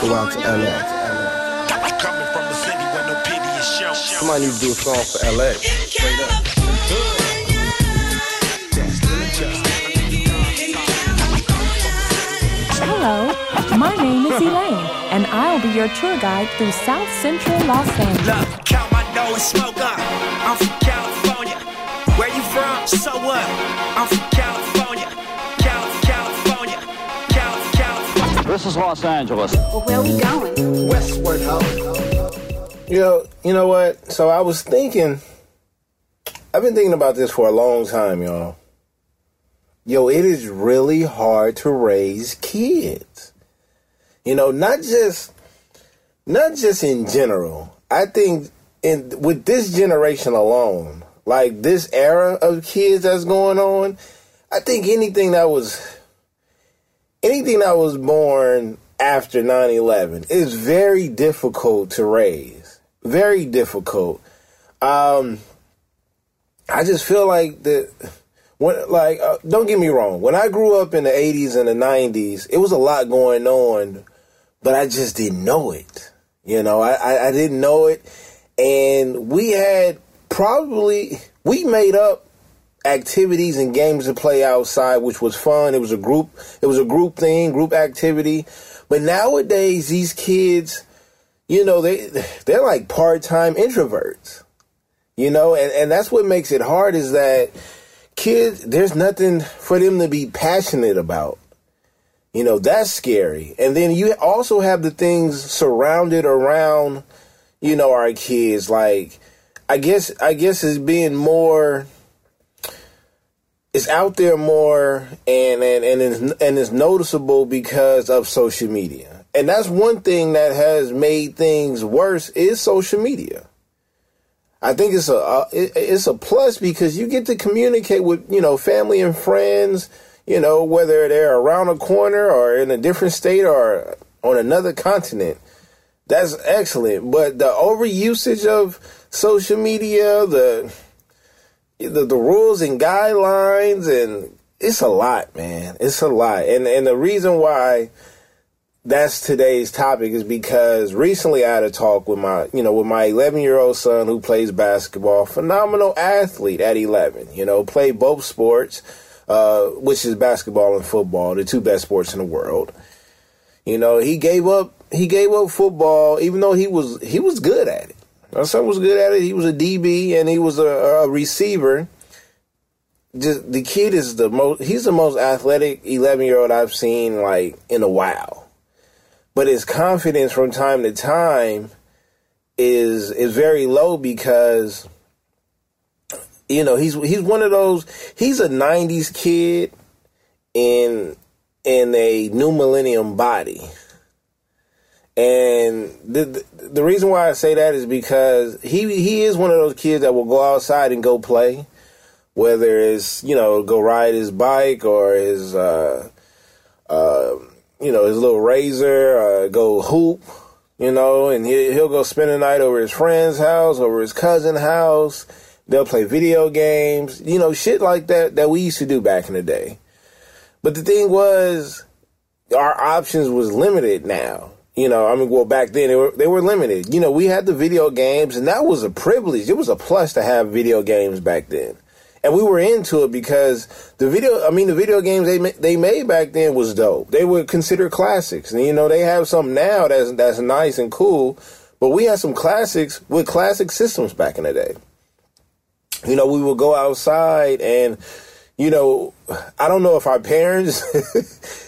Go out to LA. Somebody need to do a song for LA. Straight up. Hello, my name is Elaine, and I'll be your tour guide through South Central Los Angeles. Look, count my dough and smoke up. I'm from California. Where you from? So what? I'm from California. This is Los Angeles. Well, where are we going? Westward Ho. You know, you know what? So I was thinking, I've been thinking about this for a long time, y'all. Yo, it is really hard to raise kids. You know, not just, not just in general. I think in with this generation alone, like this era of kids that's going on, I think anything that was anything that was born after 9-11 is very difficult to raise. Very difficult. Um i just feel like the when like uh, don't get me wrong. When i grew up in the 80s and the 90s it was a lot going on but i just didn't know it. You know i i, I didn't know it. And we had probably we made up activities and games to play outside, which was fun. It was a group, it was a group thing, group activity. But nowadays, these kids, you know, they they're like part time introverts. You know, and, and that's what makes it hard is that kids, there's nothing for them to be passionate about. You know, that's scary. And then you also have the things surrounded around, you know, our kids. Like, I guess, I guess it's being more, it's out there more and and and it's, and it's noticeable because of social media. And that's one thing that has made things worse is social media. I think it's a it, it's a plus because you get to communicate with you know family and friends, you know whether they're around a corner or in a different state or on another continent. That's excellent, but the overusage of social media, the the, the rules and guidelines and it's a lot, man. It's a lot. And and the reason why that's today's topic is because recently I had a talk with my, you know, with my 11 year old son who plays basketball, phenomenal athlete at 11, you know, played both sports, uh, which is basketball and football, the two best sports in the world. You know, he gave up, he gave up football, even though he was, he was good at it. My son was good at it. He was a DB and he was a, a receiver. Just the kid is the most. He's the most athletic eleven year old I've seen like in a while. But his confidence from time to time is is very low because you know he's he's one of those. He's a '90s kid in in a new millennium body. And the, the the reason why I say that is because he he is one of those kids that will go outside and go play, whether it's you know go ride his bike or his uh, uh, you know his little razor, uh, go hoop, you know, and he, he'll go spend the night over his friend's house, over his cousin's house. They'll play video games, you know, shit like that that we used to do back in the day. But the thing was, our options was limited now. You know, I mean, well, back then they were they were limited. You know, we had the video games, and that was a privilege. It was a plus to have video games back then, and we were into it because the video. I mean, the video games they they made back then was dope. They were considered classics, and you know, they have some now that's that's nice and cool. But we had some classics with classic systems back in the day. You know, we would go outside and, you know, I don't know if our parents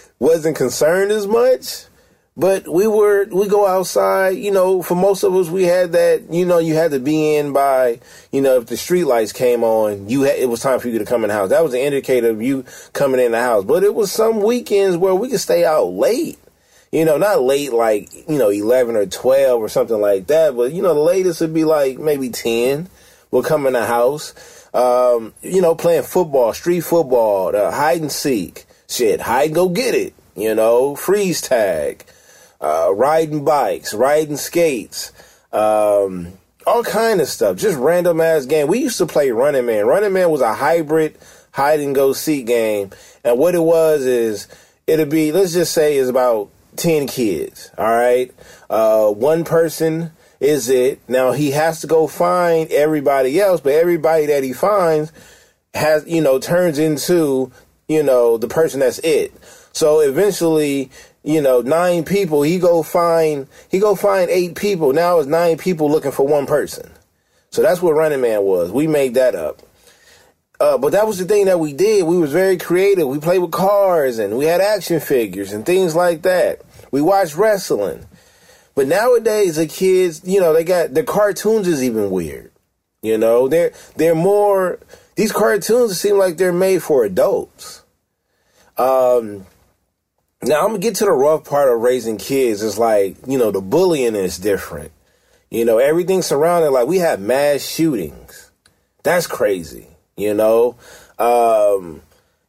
wasn't concerned as much, but we were, we go outside, you know, for most of us, we had that, you know, you had to be in by, you know, if the street lights came on, you had, it was time for you to come in the house. That was an indicator of you coming in the house. But it was some weekends where we could stay out late. You know, not late like, you know, 11 or 12 or something like that, but, you know, the latest would be like maybe 10 We'll come in the house. Um, you know, playing football, street football, hide and seek, shit, hide and go get it. You know, freeze tag, uh, riding bikes, riding skates, um, all kind of stuff. Just random ass game. We used to play Running Man. Running Man was a hybrid hide and go seek game, and what it was is it'd be let's just say it's about 10 kids, all right? Uh, one person is it. Now he has to go find everybody else, but everybody that he finds has, you know, turns into, you know, the person that's it. So eventually, you know, nine people, he go find, he go find eight people. Now it's nine people looking for one person. So that's what Running Man was. We made that up. Uh, but that was the thing that we did. We was very creative. We played with cars and we had action figures and things like that. We watched wrestling. But nowadays the kids, you know, they got the cartoons is even weird. You know, they're they're more these cartoons seem like they're made for adults. Um now I'm gonna get to the rough part of raising kids. It's like, you know, the bullying is different. You know, everything surrounding like we have mass shootings. That's crazy. You know, um,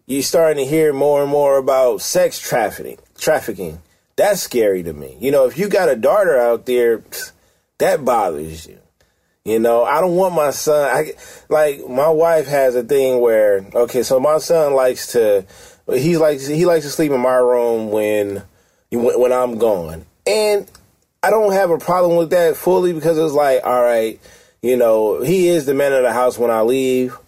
you're starting to hear more and more about sex trafficking. Trafficking. That's scary to me. You know, if you got a daughter out there, that bothers you. You know, I don't want my son. I like my wife has a thing where okay, so my son likes to. He likes he likes to sleep in my room when when I'm gone, and I don't have a problem with that fully because it's like, all right, you know, he is the man of the house when I leave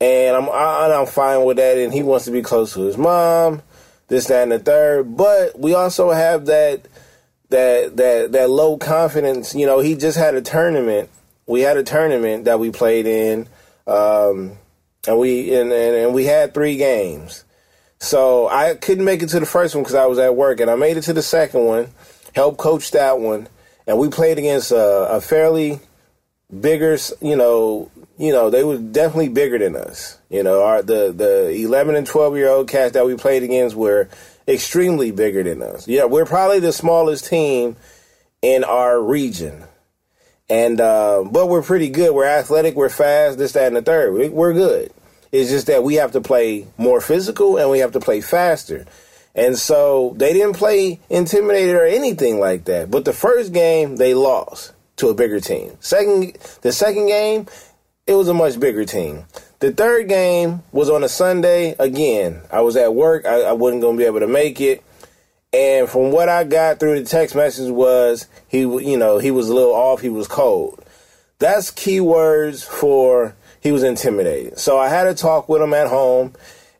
and I'm I, I'm fine with that. And he wants to be close to his mom, this, that, and the third. But we also have that that that that low confidence. You know, he just had a tournament. We had a tournament that we played in, um, and we and, and, and we had three games. So I couldn't make it to the first one because I was at work, and I made it to the second one. Helped coach that one, and we played against a, a fairly bigger, you know, you know, they were definitely bigger than us. You know, our the the 11 and 12 year old cats that we played against were extremely bigger than us. Yeah, we're probably the smallest team in our region. And uh, but we're pretty good. We're athletic. We're fast. This, that, and the third. We're good. It's just that we have to play more physical and we have to play faster. And so they didn't play intimidated or anything like that. But the first game they lost to a bigger team. Second, the second game it was a much bigger team. The third game was on a Sunday. Again, I was at work. I, I wasn't going to be able to make it. And from what I got through the text message was he, you know, he was a little off. He was cold. That's keywords for he was intimidated. So I had a talk with him at home.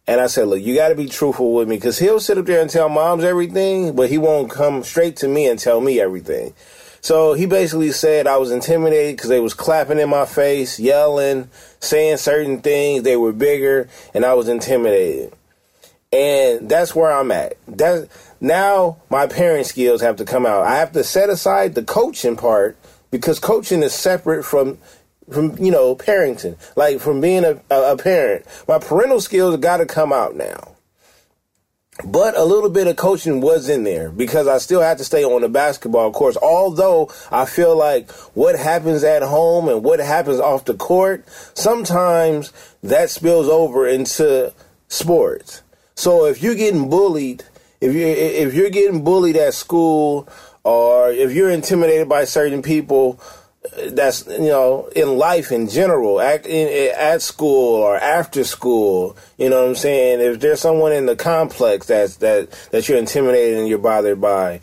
And I said, look, you got to be truthful with me because he'll sit up there and tell moms everything, but he won't come straight to me and tell me everything. So he basically said I was intimidated because they was clapping in my face, yelling, saying certain things. They were bigger, and I was intimidated. And that's where I'm at. That now my parent skills have to come out. I have to set aside the coaching part because coaching is separate from from you know parenting, like from being a, a, parent. My parental skills got to come out now. But a little bit of coaching was in there because I still had to stay on the basketball course. Although I feel like what happens at home and what happens off the court, sometimes that spills over into sports. So if you're getting bullied, if you if you're getting bullied at school or if you're intimidated by certain people, that's you know in life in general at, in, at school or after school you know what i'm saying? If there's someone in the complex that's that that you're intimidated and you're bothered by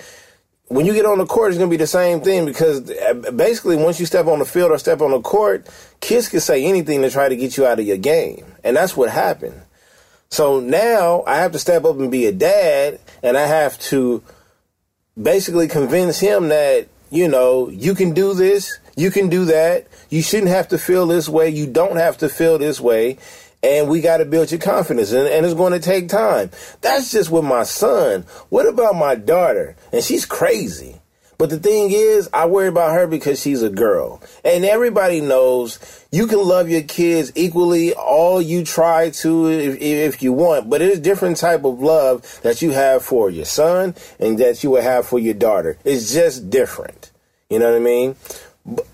when you get on the court it's going to be the same thing because uh, basically once you step on the field or step on the court kids can say anything to try to get you out of your game and that's what happened. So now i have to step up and be a dad and i have to basically convince him that you know you can do this you can do that. You shouldn't have to feel this way. You don't have to feel this way. And we got to build your confidence, and, and it's going to take time. That's just with my son. What about my daughter? And she's crazy. But the thing is, I worry about her because she's a girl. And everybody knows you can love your kids equally all you try to if, if you want, but it's different type of love that you have for your son and that you would have for your daughter. It's just different. You know what I mean?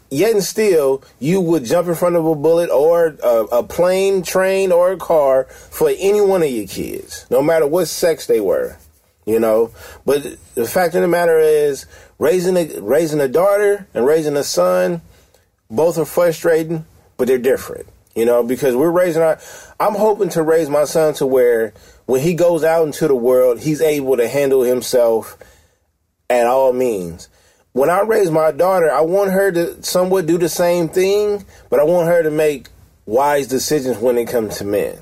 Yet and still, you would jump in front of a bullet or a, a, plane, train, or a car for any one of your kids, no matter what sex they were. You know, but the fact of the matter is, raising a raising a daughter and raising a son, both are frustrating, but they're different. You know, because we're raising our. I'm hoping to raise my son to where when he goes out into the world, he's able to handle himself at all means. When I raise my daughter, I want her to somewhat do the same thing, but I want her to make wise decisions when it comes to men.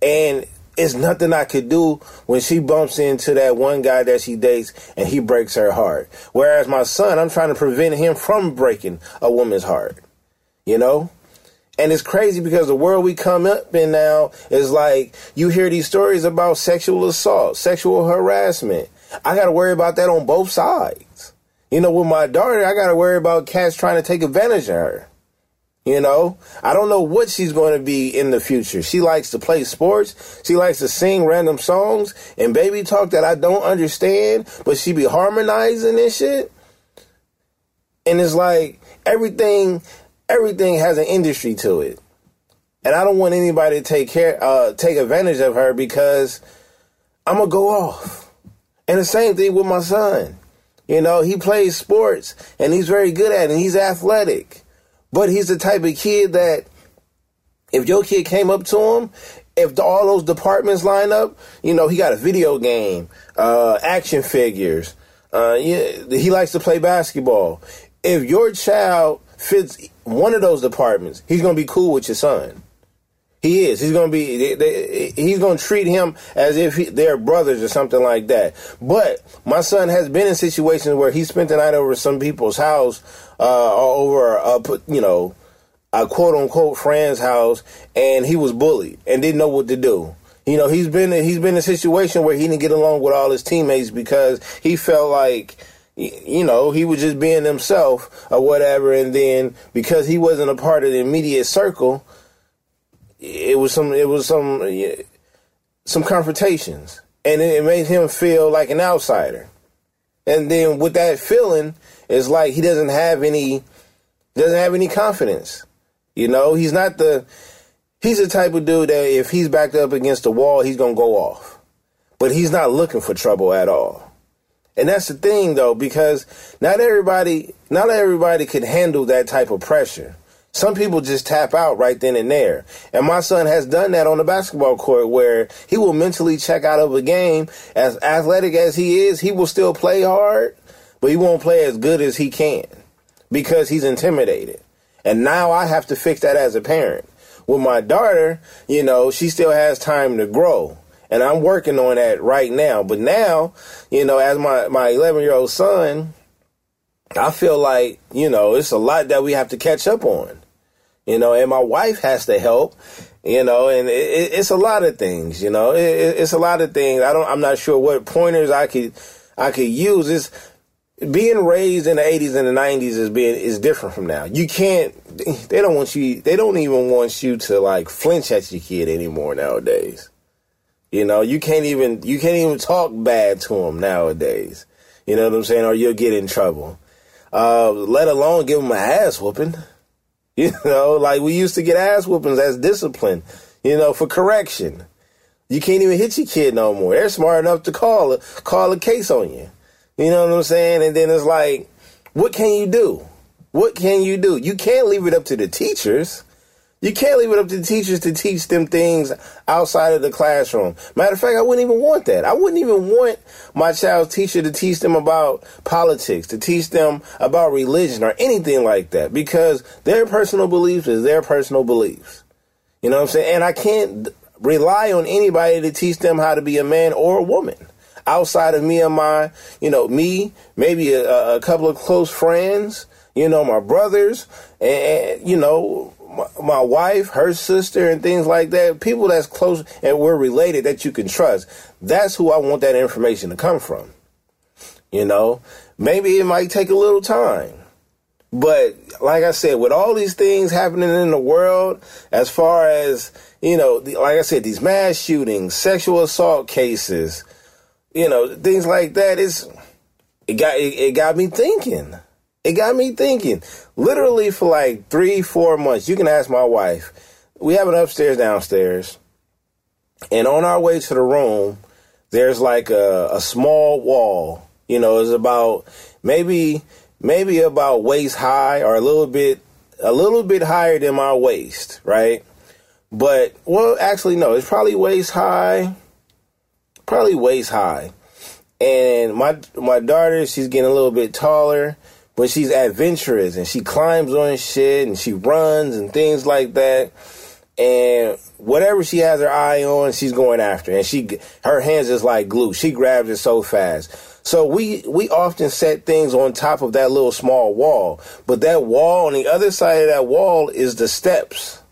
And it's nothing I could do when she bumps into that one guy that she dates and he breaks her heart. Whereas my son, I'm trying to prevent him from breaking a woman's heart. You know? And it's crazy because the world we come up in now is like you hear these stories about sexual assault, sexual harassment. I got to worry about that on both sides. You know, with my daughter, I got to worry about cats trying to take advantage of her. You know, I don't know what she's going to be in the future. She likes to play sports. She likes to sing random songs and baby talk that I don't understand, but she be harmonizing and shit. And it's like everything, everything has an industry to it. And I don't want anybody to take care, uh, take advantage of her because I'm gonna go off. And the same thing with my son. You know, he plays sports and he's very good at it. And he's athletic. But he's the type of kid that if your kid came up to him, if all those departments line up, you know, he got a video game, uh, action figures. Uh, he likes to play basketball. If your child fits one of those departments, he's gonna be cool with your son. He is. He's gonna be. They, they, he's gonna treat him as if he, they're brothers or something like that. But my son has been in situations where he spent the night over some people's house uh, over a you know a quote unquote friend's house, and he was bullied and didn't know what to do. You know, he's been he's been in a situation where he didn't get along with all his teammates because he felt like you know he was just being himself or whatever, and then because he wasn't a part of the immediate circle, it was some it was some some confrontations, and it made him feel like an outsider. And then with that feeling, it's like he doesn't have any doesn't have any confidence. You know, he's not the he's the type of dude that if he's backed up against the wall, he's gonna go off. But he's not looking for trouble at all. And that's the thing though, because not everybody not everybody can handle that type of pressure. Some people just tap out right then and there. And my son has done that on the basketball court where he will mentally check out of a game. As athletic as he is, he will still play hard, but he won't play as good as he can because he's intimidated. And now I have to fix that as a parent. With my daughter, you know, she still has time to grow. And I'm working on that right now. But now, you know, as my, my 11 year old son, I feel like, you know, it's a lot that we have to catch up on. You know, and my wife has to help, you know, and it, it's a lot of things, you know, it, it's a lot of things. I don't, I'm not sure what pointers I could, I could use. It's, being raised in the 80s and the 90s is being is different from now. You can't they don't want you they don't even want you to like flinch at your kid anymore nowadays. You know, you can't even you can't even talk bad to them nowadays. You know what I'm saying? Or you'll get in trouble. Uh, let alone give them an ass whooping. You know, like we used to get ass whoopings as discipline, you know, for correction. You can't even hit your kid no more. They're smart enough to call a, call a case on you. You know what I'm saying? And then it's like, what can you do? What can you do? You can't leave it up to the teachers. You can't leave it up to teachers to teach them things outside of the classroom. Matter of fact, I wouldn't even want that. I wouldn't even want my child's teacher to teach them about politics, to teach them about religion or anything like that because their personal beliefs is their personal beliefs. You know what I'm saying? And I can't rely on anybody to teach them how to be a man or a woman outside of me and my, you know, me, maybe a, a couple of close friends, you know, my brothers, and, and you know, my, wife, her sister, and things like that. People that's close and we're related that you can trust. That's who I want that information to come from. You know, maybe it might take a little time. But like I said, with all these things happening in the world, as far as, you know, like I said, these mass shootings, sexual assault cases, you know, things like that. It's it got it, it got me thinking. It got me thinking. Literally for like three, four months. You can ask my wife. We have an upstairs, downstairs, and on our way to the room, there's like a, a small wall. You know, it's about maybe maybe about waist high or a little bit a little bit higher than my waist, right? But well, actually no, it's probably waist high probably waist high. And my my daughter, she's getting a little bit taller, but she's adventurous and she climbs on shit and she runs and things like that. And whatever she has her eye on, she's going after. And she her hands is like glue. She grabs it so fast. So we we often set things on top of that little small wall, but that wall on the other side of that wall is the steps.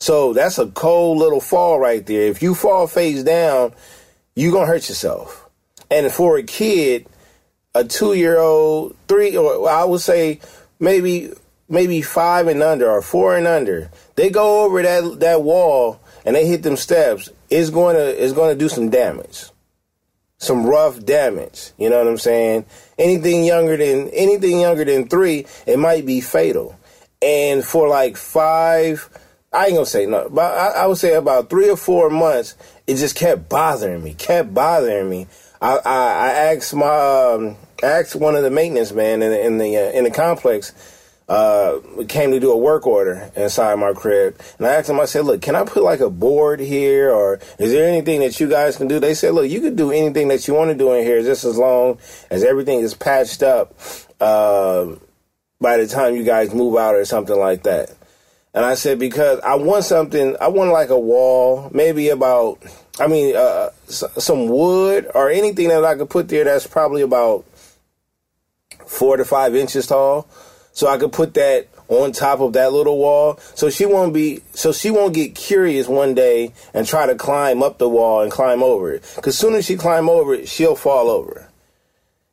So that's a cold little fall right there. If you fall face down, you're going to hurt yourself. And for a kid, a two year old, three, or I would say maybe maybe five and under or four and under, they go over that that wall and they hit them steps. It's going to it's going to do some damage, some rough damage. You know what I'm saying? Anything younger than anything younger than three, it might be fatal. And for like five I ain't gonna say no, but I, I, would say about three or four months, it just kept bothering me, kept bothering me. I, I, asked my, um, asked one of the maintenance man in the in the, uh, in the complex, uh, came to do a work order inside my crib, and I asked him. I said, "Look, can I put like a board here, or is there anything that you guys can do?" They said, "Look, you can do anything that you want to do in here, just as long as everything is patched up." Uh, by the time you guys move out or something like that. And I said, because I want something, I want like a wall, maybe about, I mean, uh, some wood or anything that I could put there that's probably about four to five inches tall. So I could put that on top of that little wall. So she won't be, so she won't get curious one day and try to climb up the wall and climb over it. Cause soon as she climb over it, she'll fall over.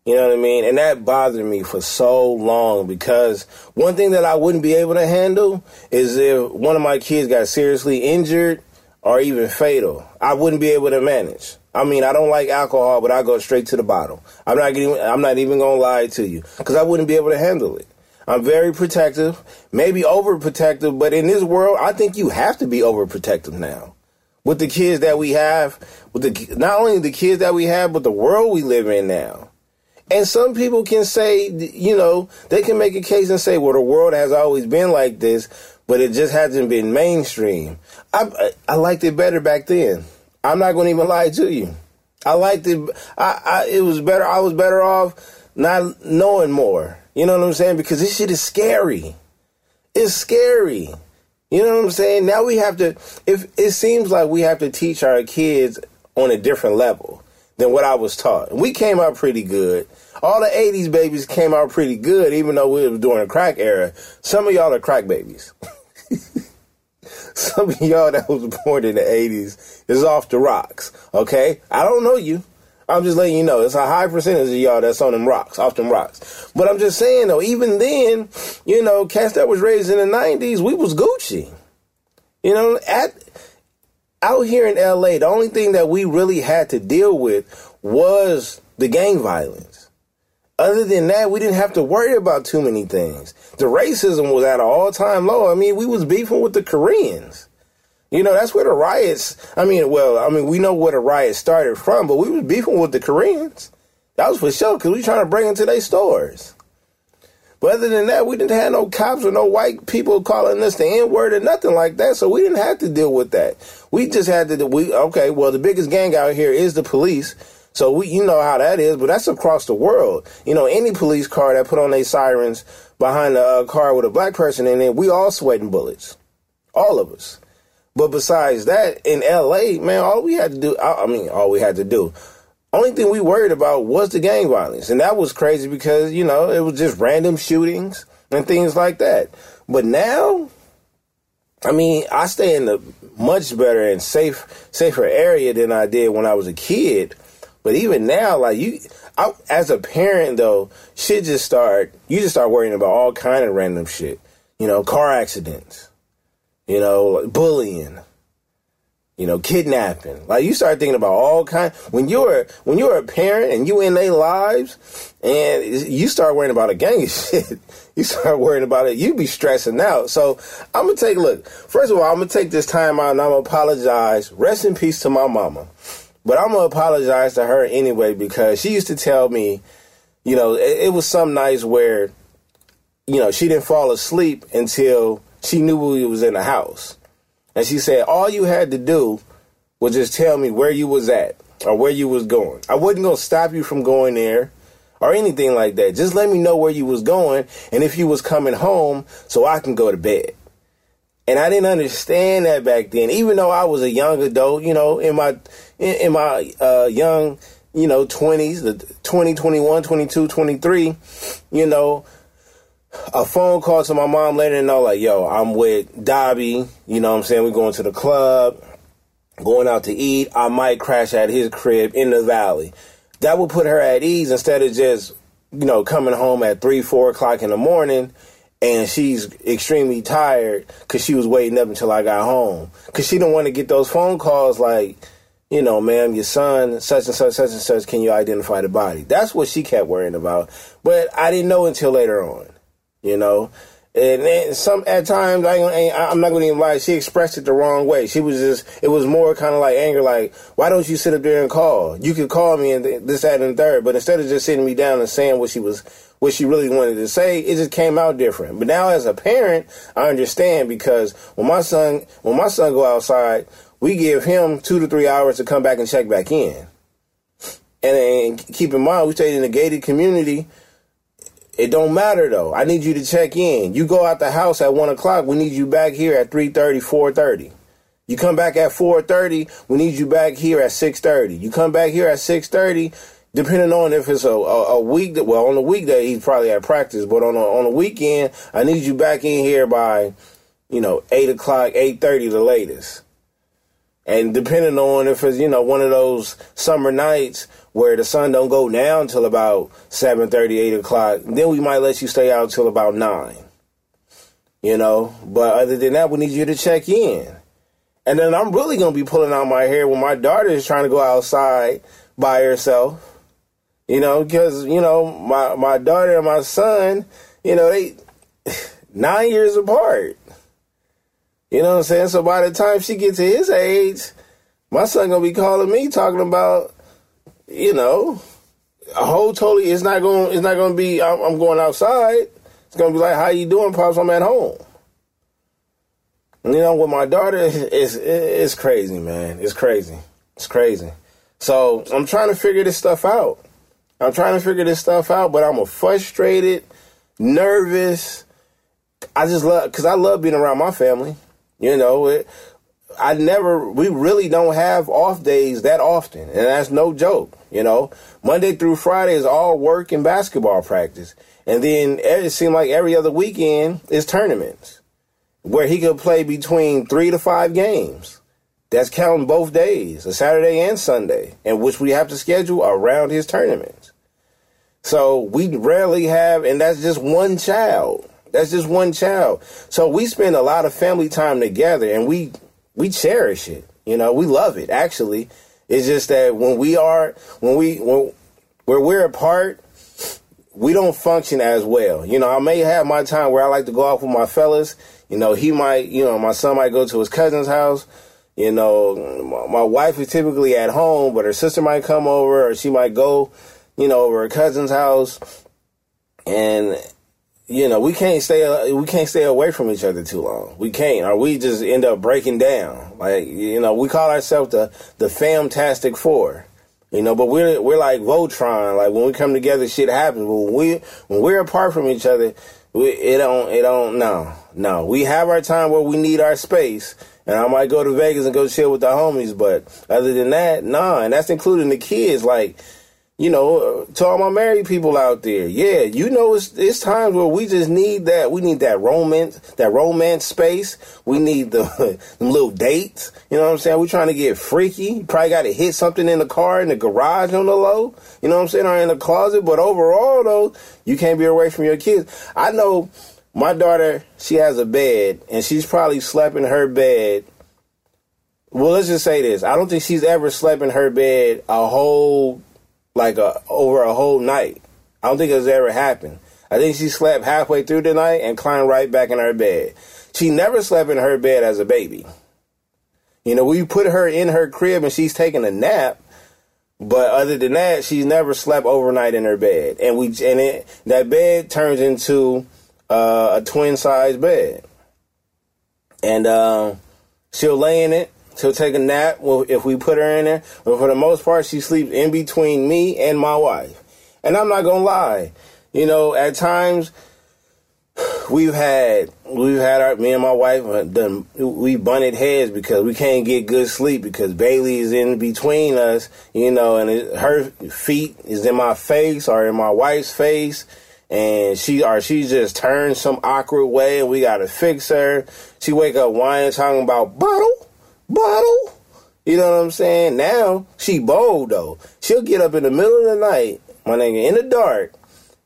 You know what I mean? And that bothered me for so long because one thing that I wouldn't be able to handle is if one of my kids got seriously injured or even fatal. I wouldn't be able to manage. I mean, I don't like alcohol, but I go straight to the bottle. I'm not getting, I'm not even to lie to you because I wouldn't be able to handle it. I'm very protective, maybe overprotective, but in this world, I think you have to be overprotective now. With the kids that we have, with the not only the kids that we have, but the world we live in now. And some people can say, you know, they can make a case and say, well, the world has always been like this, but it just hasn't been mainstream. I, I liked it better back then. I'm not going to even lie to you. I liked it. I, I, it was better. I was better off not knowing more. You know what I'm saying? Because this shit is scary. It's scary. You know what I'm saying? Now we have to. If it seems like we have to teach our kids on a different level than what I was taught. We came out pretty good. All the 80s babies came out pretty good, even though we were during the crack era. Some of y'all are crack babies. Some of y'all that was born in the 80s is off the rocks, okay? I don't know you. I'm just letting you know. It's a high percentage of y'all that's on them rocks, off them rocks. But I'm just saying, though, even then, you know, cats that was raised in the 90s, we was Gucci. You know, at out here in LA, the only thing that we really had to deal with was the gang violence. Other than that, we didn't have to worry about too many things. The racism was at an all-time low. I mean, we was beefing with the Koreans. You know, that's where the riots, I mean, well, I mean, we know where the riots started from, but we was beefing with the Koreans. That was for sure, because we trying to bring them to their stores. But other than that, we didn't have no cops or no white people calling us the N word or nothing like that. So we didn't have to deal with that. We just had to. We okay. Well, the biggest gang out here is the police. So we, you know how that is, but that's across the world. You know, any police car that put on their sirens behind a uh, car with a black person in it, we all sweating bullets, all of us. But besides that, in L.A., man, all we had to do, I, I mean, all we had to do only thing we worried about was the gang violence. And that was crazy because, you know, it was just random shootings and things like that. But now, I mean, I stay in a much better and safe, safer area than I did when I was a kid. But even now, like you, I, as a parent though, shit just start. You just start worrying about all kind of random shit. You know, car accidents. You know, bullying you know, kidnapping. Like you start thinking about all kind. When you're when you're a parent and you in their lives, and you start worrying about a gang of shit, you start worrying about it. You be stressing out. So I'm gonna take look. First of all, I'm gonna take this time out and I'm gonna apologize. Rest in peace to my mama. But I'm gonna apologize to her anyway because she used to tell me, you know, it, it was some nights where, you know, she didn't fall asleep until she knew we was in the house. And she said, all you had to do was just tell me where you was at. or where you was going. I wasn't gonna stop you from going there or anything like that. Just let me know where you was going and if you was coming home so I can go to bed. And I didn't understand that back then, even though I was a young adult, you know, in my in, in my uh, young, you know, 20s, the 20, 21, 22, 23, you know, a phone call to my mom letting her know, like, yo, I'm with Dobby, you know what I'm saying? We're going to the club, going out to eat. I might crash at his crib in the valley. That would put her at ease instead of just, you know, coming home at three, four o'clock in the morning and she's extremely tired because she was waiting up until I got home. Because she didn't want to get those phone calls like, you know, ma'am, your son, such and such, such and such, can you identify the body? That's what she kept worrying about. But I didn't know until later on, you know. And then some at times I I'm not going to even lie. She expressed it the wrong way. She was just it was more kind of like anger, like why don't you sit up there and call? You could call me and this, that, and third. But instead of just sitting me down and saying what she was what she really wanted to say, it just came out different. But now as a parent, I understand because when my son when my son go outside, we give him two to three hours to come back and check back in. And, and keep in mind, we stayed in a gated community it don't matter though. I need you to check in. You go out the house at one o'clock. We need you back here at 3.30, 4.30. You come back at 4.30. We need you back here at 6.30. You come back here at 6.30. Depending on if it's a, a, a week that well on the weekday he's probably at practice, but on a, on a weekend I need you back in here by, you know, eight o'clock, eight thirty the latest. And depending on if it's, you know, one of those summer nights where the sun don't go down till about 7 8 o'clock, then we might let you stay out till about 9. You know? But other than that, we need you to check in. And then I'm really to be pulling out my hair when my daughter is trying to go outside by herself. You know, because, you know, my, my daughter and my son, you know, they nine years apart. You know what I'm saying? So by the time she gets to his age, my son gonna be calling me talking about, you know, a whole totally. It's not going. It's not gonna be. I'm, I'm going outside. It's gonna be like, "How you doing, pops? I'm at home." You know, with my daughter, it's it's crazy, man. It's crazy. It's crazy. So I'm trying to figure this stuff out. I'm trying to figure this stuff out, but I'm a frustrated, nervous. I just love because I love being around my family. You know, it, I never, we really don't have off days that often, and that's no joke. You know, Monday through Friday is all work and basketball practice, and then it seemed like every other weekend is tournaments where he could play between three to five games. That's counting both days, a Saturday and Sunday, and which we have to schedule around his tournaments. So we rarely have, and that's just one child. That's just one child. So we spend a lot of family time together and we we cherish it. You know, we love it actually. It's just that when we are when we when where we're apart, we don't function as well. You know, I may have my time where I like to go out with my fellas. You know, he might, you know, my son might go to his cousin's house. You know, my wife is typically at home, but her sister might come over or she might go, you know, over her cousin's house. And you know, we can't stay we can't stay away from each other too long. We can't, or we just end up breaking down. Like you know, we call ourselves the the Famtastic Four. You know, but we're we're like Voltron. Like when we come together, shit happens. But when we when we're apart from each other, we, it don't it don't no no. We have our time where we need our space, and I might go to Vegas and go chill with the homies. But other than that, nah. And that's including the kids. Like you know, to all my married people out there, yeah, you know, it's, it's times where we just need that. We need that romance, that romance space. We need the, little dates. You know what I'm saying? We're trying to get freaky. You probably got to hit something in the car, in the garage on the low. You know what I'm saying? Or in the closet. But overall, though, you can't be away from your kids. I know my daughter, she has a bed, and she's probably slept in her bed. Well, let's just say this. I don't think she's ever slept in her bed a whole like a, over a whole night. I don't think it's ever happened. I think she slept halfway through the night and climbed right back in her bed. She never slept in her bed as a baby. You know, we put her in her crib and she's taking a nap, but other than that, she's never slept overnight in her bed. And we and it that bed turns into uh, a twin size bed, and uh, she'll lay in it She'll take a nap if we put her in there. But for the most part, she sleeps in between me and my wife. And I'm not gonna lie, you know, at times we've had we've had our me and my wife uh, done we bunted heads because we can't get good sleep because Bailey is in between us, you know, and it, her feet is in my face or in my wife's face, and she or she just turned some awkward way, and we got to fix her. She wake up whining, talking about bottle, bottle. You know what I'm saying? Now she bold though. She'll get up in the middle of the night, my nigga, in the dark,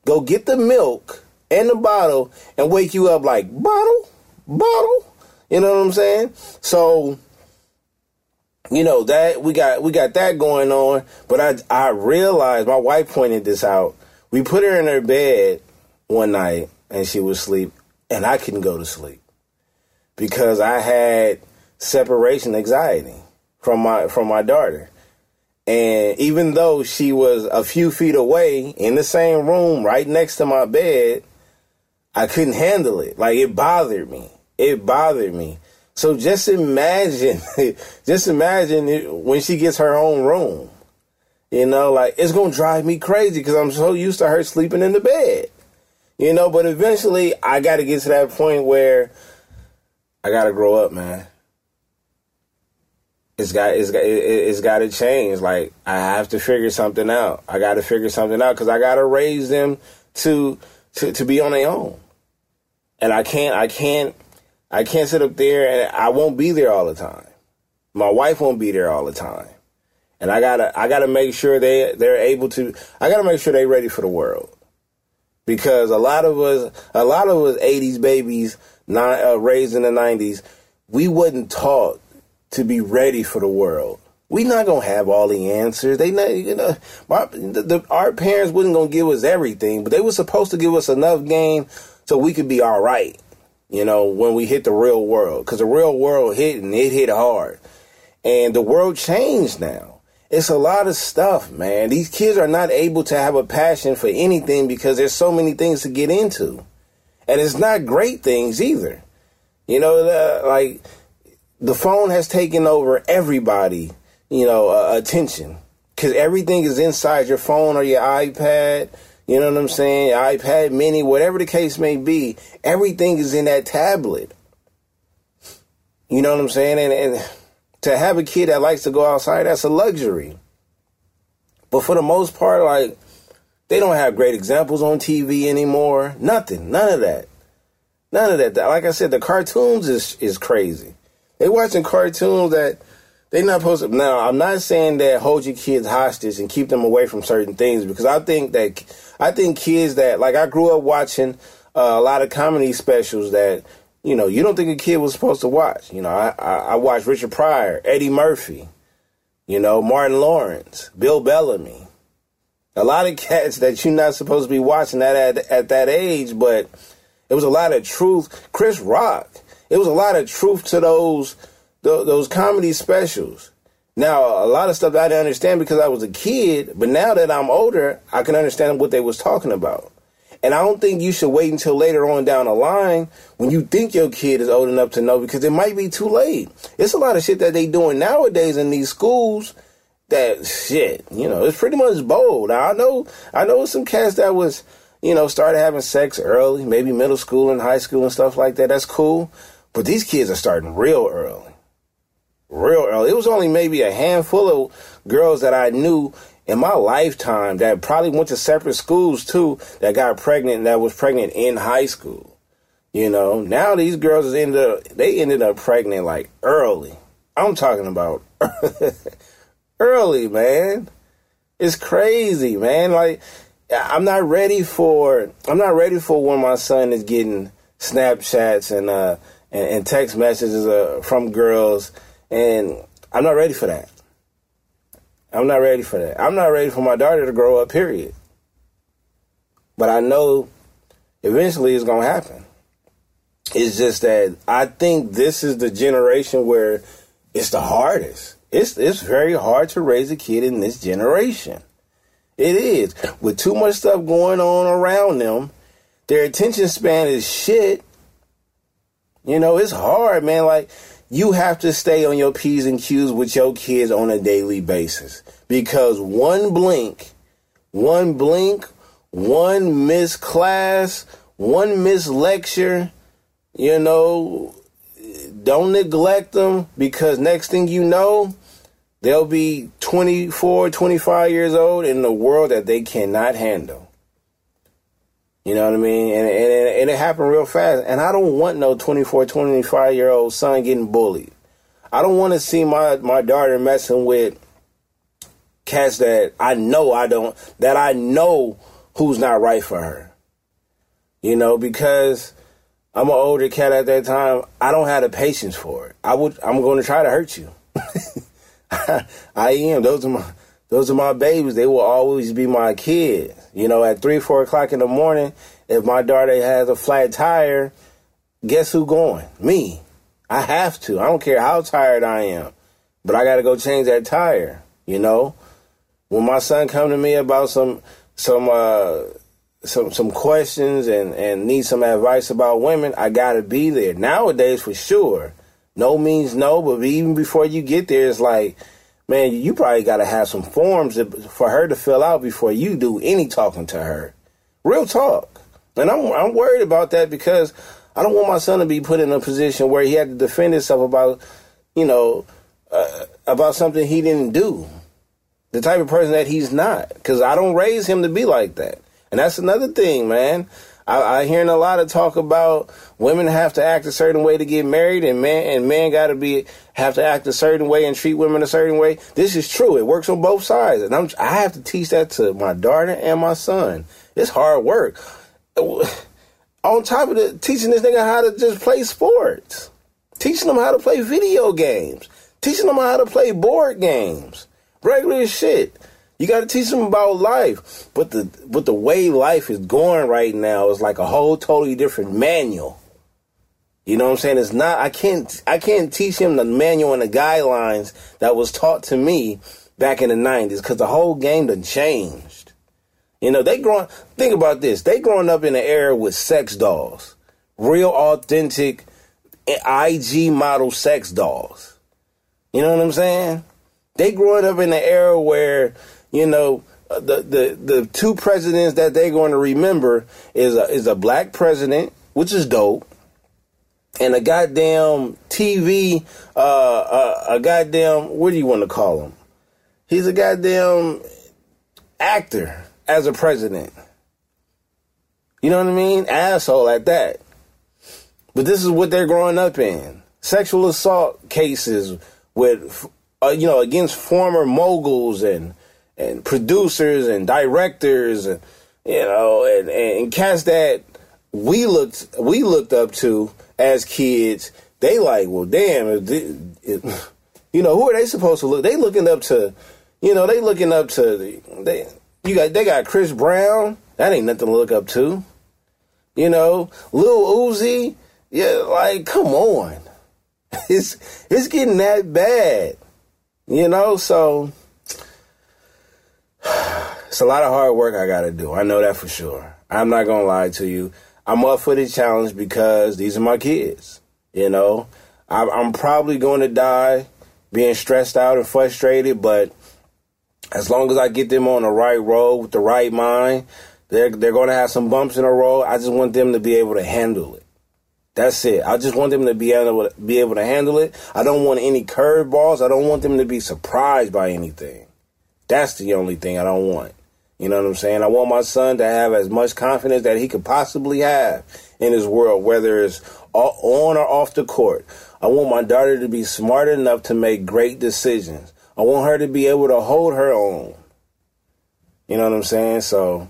go get the milk and the bottle and wake you up like bottle, bottle. You know what I'm saying? So, you know that we got we got that going on. But I I realized my wife pointed this out. We put her in her bed one night and she was asleep, and I couldn't go to sleep because I had separation anxiety from my from my daughter. And even though she was a few feet away in the same room right next to my bed, I couldn't handle it. Like it bothered me. It bothered me. So just imagine, just imagine when she gets her own room. You know, like it's gonna drive me crazy because I'm so used to her sleeping in the bed. You know, but eventually I got to get to that point where I got to grow up, man. It's got it's got it's got to change. Like I have to figure something out. I got to figure something out because I got to raise them to to to be on their own and I can't I can't I can't sit up there and I won't be there all the time. My wife won't be there all the time. And I gotta I gotta make sure they they're able to I gotta make sure they're ready for the world. Because a lot of us a lot of us 80s babies not, uh, raised in the 90s, we wasn't taught to be ready for the world. We not gonna have all the answers. They not, you know, the, the, our parents wasn't gonna give us everything, but they were supposed to give us enough game so we could be all right, you know, when we hit the real world. Because the real world hit and it hit hard. And the world changed now. It's a lot of stuff, man. These kids are not able to have a passion for anything because there's so many things to get into. And it's not great things either. You know, the, like the phone has taken over everybody, you know, uh, attention because everything is inside your phone or your iPad you know what I'm saying? iPad mini, whatever the case may be, everything is in that tablet. You know what I'm saying? And, and to have a kid that likes to go outside, that's a luxury. But for the most part, like, they don't have great examples on TV anymore. Nothing. None of that. None of that. Like I said, the cartoons is is crazy. They watching cartoons that they not supposed to. Now, I'm not saying that hold your kids hostage and keep them away from certain things because I think that I think kids that like I grew up watching uh, a lot of comedy specials that you know you don't think a kid was supposed to watch. You know, I, I, I watched Richard Pryor, Eddie Murphy, you know, Martin Lawrence, Bill Bellamy. A lot of cats that you're not supposed to be watching that at, at that age, but it was a lot of truth. Chris Rock, it was a lot of truth to those those comedy specials. Now, a lot of stuff I didn't understand because I was a kid, but now that I'm older, I can understand what they was talking about. And I don't think you should wait until later on down the line when you think your kid is old enough to know because it might be too late. It's a lot of shit that they doing nowadays in these schools that shit, you know, it's pretty much bold. Now, I know I know some cats that was, you know, started having sex early, maybe middle school and high school and stuff like that. That's cool. But these kids are starting real early real early. It was only maybe a handful of girls that I knew in my lifetime that probably went to separate schools too that got pregnant that was pregnant in high school. You know, now these girls ended up they ended up pregnant like early. I'm talking about early, man. It's crazy, man. Like I'm not ready for I'm not ready for when my son is getting Snapchats and uh and, and text messages uh, from girls and I'm not ready for that. I'm not ready for that. I'm not ready for my daughter to grow up, period. But I know eventually it's going to happen. It's just that I think this is the generation where it's the hardest. It's, it's very hard to raise a kid in this generation. It is. With too much stuff going on around them, their attention span is shit. You know, it's hard, man. Like, you have to stay on your P's and Q's with your kids on a daily basis because one blink, one blink, one missed class, one missed lecture, you know, don't neglect them because next thing you know, they'll be 24, 25 years old in a world that they cannot handle. You know what I mean? And, and, and it happened real fast. And I don't want no 24, 25 year old son getting bullied. I don't want to see my, my daughter messing with cats that I know I don't, that I know who's not right for her. You know, because I'm an older cat at that time. I don't have the patience for it. I would, I'm going to try to hurt you. I am. Those are my, those are my babies. They will always be my kids. You know, at three, four o'clock in the morning, if my daughter has a flat tire, guess who going? Me. I have to. I don't care how tired I am, but I got to go change that tire. You know, when my son come to me about some some uh, some some questions and and need some advice about women, I got to be there nowadays for sure. No means no, but even before you get there, it's like, man, you probably got to have some forms for her to fill out before you do any talking to her. Real talk, and I'm I'm worried about that because I don't want my son to be put in a position where he had to defend himself about, you know, uh, about something he didn't do the type of person that he's not. Because I don't raise him to be like that. And that's another thing, man. I, I hearing a lot of talk about women have to act a certain way to get married, and man and man got to be have to act a certain way and treat women a certain way. This is true. It works on both sides, and I'm I have to teach that to my daughter and my son. It's hard work. On top of the teaching this nigga how to just play sports, teaching them how to play video games, teaching them how to play board games regular shit. You got to teach them about life, but the but the way life is going right now is like a whole totally different manual. You know what I'm saying? It's not. I can't. I can't teach him the manual and the guidelines that was taught to me back in the '90s because the whole game done changed. You know, they growing. Think about this. They growing up in an era with sex dolls, real authentic eh, IG model sex dolls. You know what I'm saying? They growing up in an era where you know uh, the the the two presidents that they're going to remember is a is a black president, which is dope, and a goddamn TV, uh, uh, a goddamn what do you want to call him? He's a goddamn actor as a president. You know what I mean? Asshole at that. But this is what they're growing up in: sexual assault cases with uh, you know, against former moguls and and producers and directors, and you know, and, and cats that we looked we looked up to as kids. They like, well, damn, you know, who are they supposed to look? They looking up to, you know, they looking up to they. You got they got Chris Brown. That ain't nothing to look up to. You know, Lil Uzi. Yeah, like come on. It's it's getting that bad. You know, so it's a lot of hard work I got to do. I know that for sure. I'm not going to lie to you. I'm up for this challenge because these are my kids. You know, I'm, I'm probably going to die being stressed out and frustrated, but as long as I get them on the right road with the right mind, they're they're going to have some bumps in the road. I just want them to be able to handle it. That's it. I just want them to be able to be able to handle it. I don't want any curveballs. I don't want them to be surprised by anything. That's the only thing I don't want. You know what I'm saying? I want my son to have as much confidence that he could possibly have in his world, whether it's on or off the court. I want my daughter to be smart enough to make great decisions. I want her to be able to hold her own. You know what I'm saying? So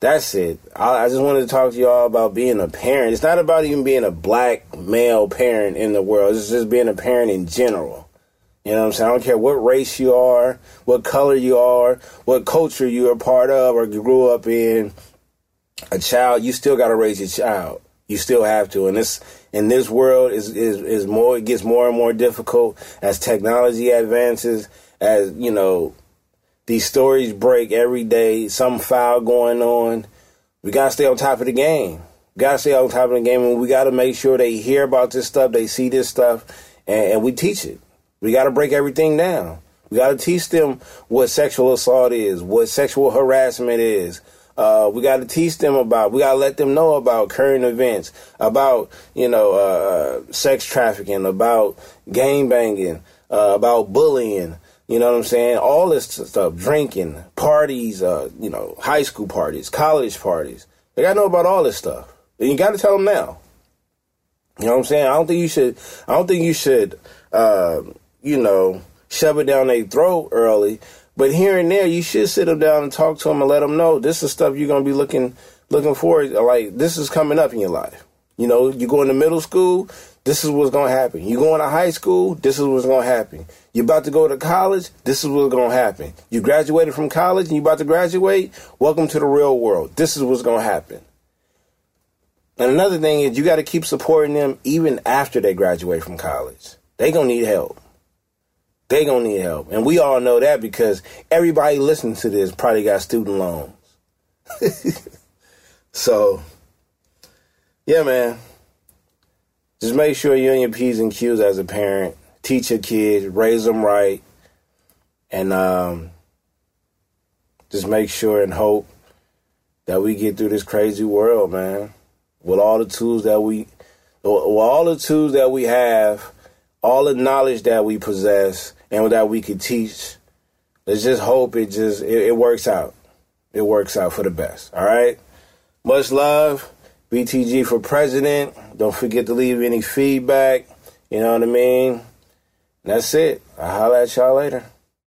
that's it. I, I, just wanted to talk to y'all about being a parent. It's not about even being a black male parent in the world. It's just being a parent in general. You know what I'm saying? I don't care what race you are, what color you are, what culture you are part of or grew up in. A child, you still got to raise your child. You still have to. And this in this world is, is is more. It gets more and more difficult as technology advances. As you know, these stories break every day, some foul going on. We gotta stay on top of the game. We gotta stay on top of the game, and we gotta make sure they hear about this stuff, they see this stuff, and, and we teach it. We got to break everything down. We got to teach them what sexual assault is, what sexual harassment is. Uh, we got to teach them about. We got to let them know about current events, about you know uh, sex trafficking, about gang banging, uh, about bullying. You know what I'm saying? All this stuff, drinking, parties, uh, you know, high school parties, college parties. They got to know about all this stuff. And you got to tell them now. You know what I'm saying? I don't think you should. I don't think you should. You know, shove it down their throat early. But here and there, you should sit them down and talk to them and let them know this is stuff you're gonna be looking looking forward. Like this is coming up in your life. You know, you go into middle school, this is what's gonna happen. You going to high school, this is what's gonna happen. You're about to go to college, this is what's gonna happen. You graduated from college and you're about to graduate, welcome to the real world. This is what's gonna happen. And another thing is you got to keep supporting them even after they graduate from college. They gonna need help. They gonna need help, and we all know that because everybody listening to this probably got student loans. so, yeah, man. Just make sure you're in your p's and q's as a parent. Teach your kids, raise them right, and um, just make sure and hope that we get through this crazy world, man with all the tools that we, with all the tools that we have, all the knowledge that we possess, and that we could teach. Let's just hope it just it, it works out. It works out for the best. All right. Much love. BTG for president. Don't forget to leave any feedback. You know what I mean? That's it. I'll holler at y'all later.